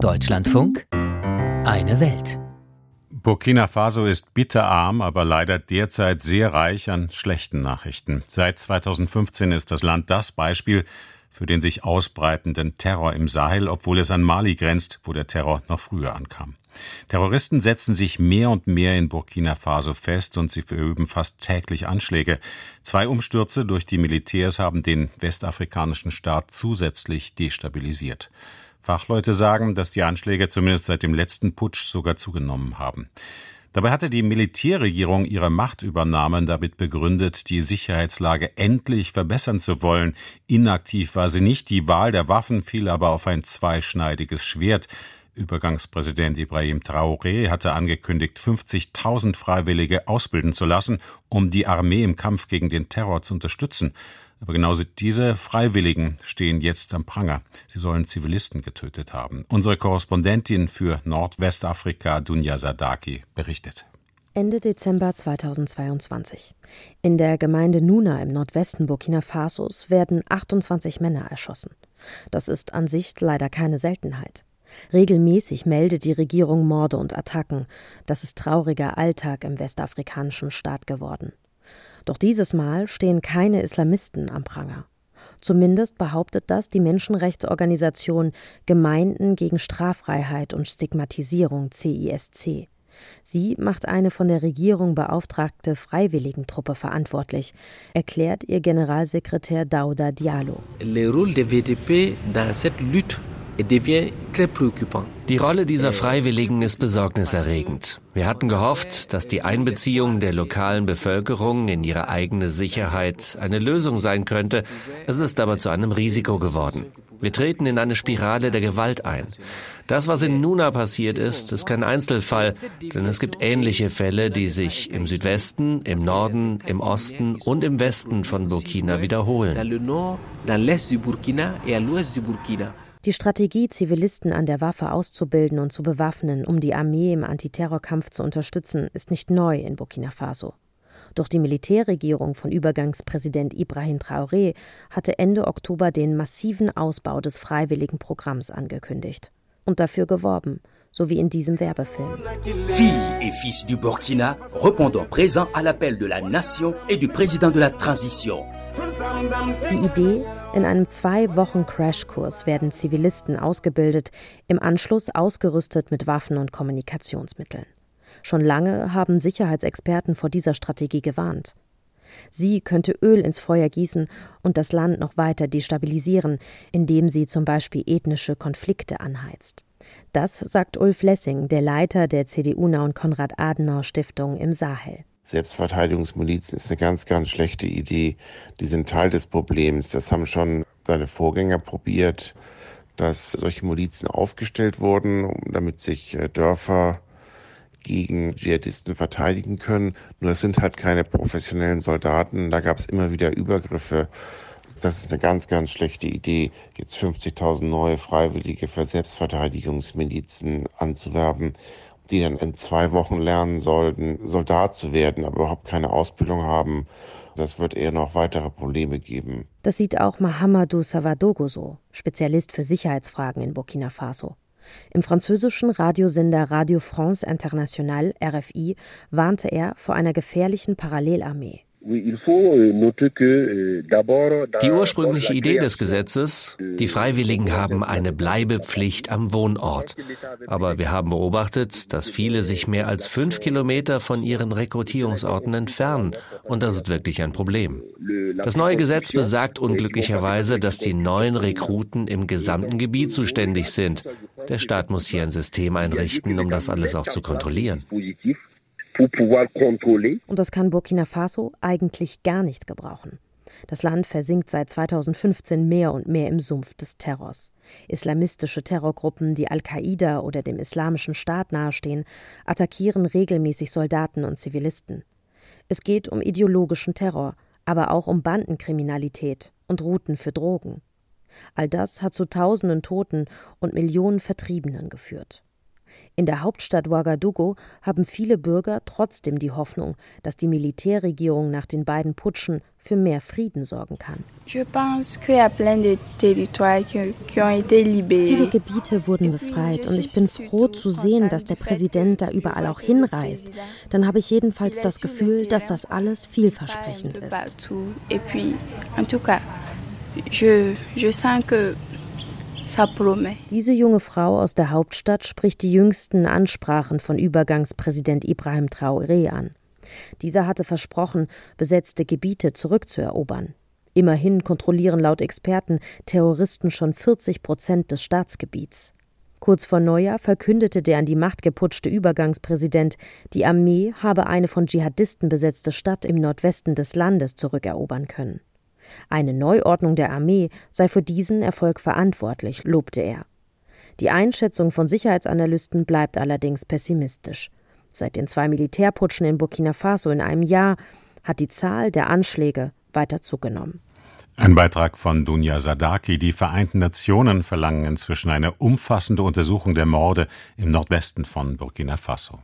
Deutschlandfunk Eine Welt. Burkina Faso ist bitterarm, aber leider derzeit sehr reich an schlechten Nachrichten. Seit 2015 ist das Land das Beispiel für den sich ausbreitenden Terror im Sahel, obwohl es an Mali grenzt, wo der Terror noch früher ankam. Terroristen setzen sich mehr und mehr in Burkina Faso fest und sie verüben fast täglich Anschläge. Zwei Umstürze durch die Militärs haben den westafrikanischen Staat zusätzlich destabilisiert. Fachleute sagen, dass die Anschläge zumindest seit dem letzten Putsch sogar zugenommen haben. Dabei hatte die Militärregierung ihre Machtübernahme damit begründet, die Sicherheitslage endlich verbessern zu wollen. Inaktiv war sie nicht, die Wahl der Waffen fiel aber auf ein zweischneidiges Schwert. Übergangspräsident Ibrahim Traoré hatte angekündigt, 50.000 Freiwillige ausbilden zu lassen, um die Armee im Kampf gegen den Terror zu unterstützen. Aber genauso diese Freiwilligen stehen jetzt am Pranger. Sie sollen Zivilisten getötet haben. Unsere Korrespondentin für Nordwestafrika, Dunja Sadaki, berichtet. Ende Dezember 2022. In der Gemeinde Nuna im Nordwesten Burkina Fasos werden 28 Männer erschossen. Das ist an sich leider keine Seltenheit. Regelmäßig meldet die Regierung Morde und Attacken. Das ist trauriger Alltag im westafrikanischen Staat geworden. Doch dieses Mal stehen keine Islamisten am Pranger. Zumindest behauptet das die Menschenrechtsorganisation Gemeinden gegen Straffreiheit und Stigmatisierung CISC. Sie macht eine von der Regierung beauftragte Freiwilligentruppe verantwortlich, erklärt ihr Generalsekretär Dauda Diallo. Le rôle des VDP dans cette lutte die Rolle dieser Freiwilligen ist besorgniserregend. Wir hatten gehofft, dass die Einbeziehung der lokalen Bevölkerung in ihre eigene Sicherheit eine Lösung sein könnte. Es ist aber zu einem Risiko geworden. Wir treten in eine Spirale der Gewalt ein. Das, was in Nuna passiert ist, ist kein Einzelfall, denn es gibt ähnliche Fälle, die sich im Südwesten, im Norden, im Osten und im Westen von Burkina wiederholen. Die Strategie, Zivilisten an der Waffe auszubilden und zu bewaffnen, um die Armee im Antiterrorkampf zu unterstützen, ist nicht neu in Burkina Faso. Doch die Militärregierung von Übergangspräsident Ibrahim Traoré hatte Ende Oktober den massiven Ausbau des Freiwilligenprogramms angekündigt und dafür geworben, so wie in diesem Werbefilm. Filles et fils du Burkina répondant présent à l'appel de la nation et du président de la transition. Die Idee, in einem zwei Wochen Crashkurs werden Zivilisten ausgebildet, im Anschluss ausgerüstet mit Waffen und Kommunikationsmitteln. Schon lange haben Sicherheitsexperten vor dieser Strategie gewarnt. Sie könnte Öl ins Feuer gießen und das Land noch weiter destabilisieren, indem sie zum Beispiel ethnische Konflikte anheizt. Das sagt Ulf Lessing, der Leiter der CDU-Nau und Konrad-Adenauer-Stiftung im Sahel. Selbstverteidigungsmilizen ist eine ganz, ganz schlechte Idee. Die sind Teil des Problems. Das haben schon seine Vorgänger probiert, dass solche Milizen aufgestellt wurden, damit sich äh, Dörfer gegen Dschihadisten verteidigen können. Nur es sind halt keine professionellen Soldaten. Da gab es immer wieder Übergriffe. Das ist eine ganz, ganz schlechte Idee, jetzt 50.000 neue Freiwillige für Selbstverteidigungsmilizen anzuwerben die dann in zwei Wochen lernen sollten, Soldat zu werden, aber überhaupt keine Ausbildung haben. Das wird eher noch weitere Probleme geben. Das sieht auch Mahamadou Savadogo so, Spezialist für Sicherheitsfragen in Burkina Faso. Im französischen Radiosender Radio France International RFI warnte er vor einer gefährlichen Parallelarmee. Euh, euh, die ursprüngliche Idee des Gesetzes, die Freiwilligen haben eine Bleibepflicht am Wohnort. Aber wir haben beobachtet, dass viele sich mehr als fünf Kilometer von ihren Rekrutierungsorten entfernen. Und das ist wirklich ein Problem. Das neue Gesetz besagt unglücklicherweise, dass die neuen Rekruten im gesamten Gebiet zuständig sind. Der Staat muss hier ein System einrichten, um das alles auch zu kontrollieren. Und das kann Burkina Faso eigentlich gar nicht gebrauchen. Das Land versinkt seit 2015 mehr und mehr im Sumpf des Terrors. Islamistische Terrorgruppen, die Al-Qaida oder dem Islamischen Staat nahestehen, attackieren regelmäßig Soldaten und Zivilisten. Es geht um ideologischen Terror, aber auch um Bandenkriminalität und Routen für Drogen. All das hat zu Tausenden Toten und Millionen Vertriebenen geführt. In der Hauptstadt Ouagadougou haben viele Bürger trotzdem die Hoffnung, dass die Militärregierung nach den beiden Putschen für mehr Frieden sorgen kann. Viele Gebiete wurden befreit und ich bin froh zu sehen, dass der Präsident da überall auch hinreist. Dann habe ich jedenfalls das Gefühl, dass das alles vielversprechend ist. Diese junge Frau aus der Hauptstadt spricht die jüngsten Ansprachen von Übergangspräsident Ibrahim Traoré an. Dieser hatte versprochen, besetzte Gebiete zurückzuerobern. Immerhin kontrollieren laut Experten Terroristen schon 40 Prozent des Staatsgebiets. Kurz vor Neujahr verkündete der an die Macht geputschte Übergangspräsident, die Armee habe eine von Dschihadisten besetzte Stadt im Nordwesten des Landes zurückerobern können. Eine Neuordnung der Armee sei für diesen Erfolg verantwortlich, lobte er. Die Einschätzung von Sicherheitsanalysten bleibt allerdings pessimistisch. Seit den zwei Militärputschen in Burkina Faso in einem Jahr hat die Zahl der Anschläge weiter zugenommen. Ein Beitrag von Dunja Sadaki. Die Vereinten Nationen verlangen inzwischen eine umfassende Untersuchung der Morde im Nordwesten von Burkina Faso.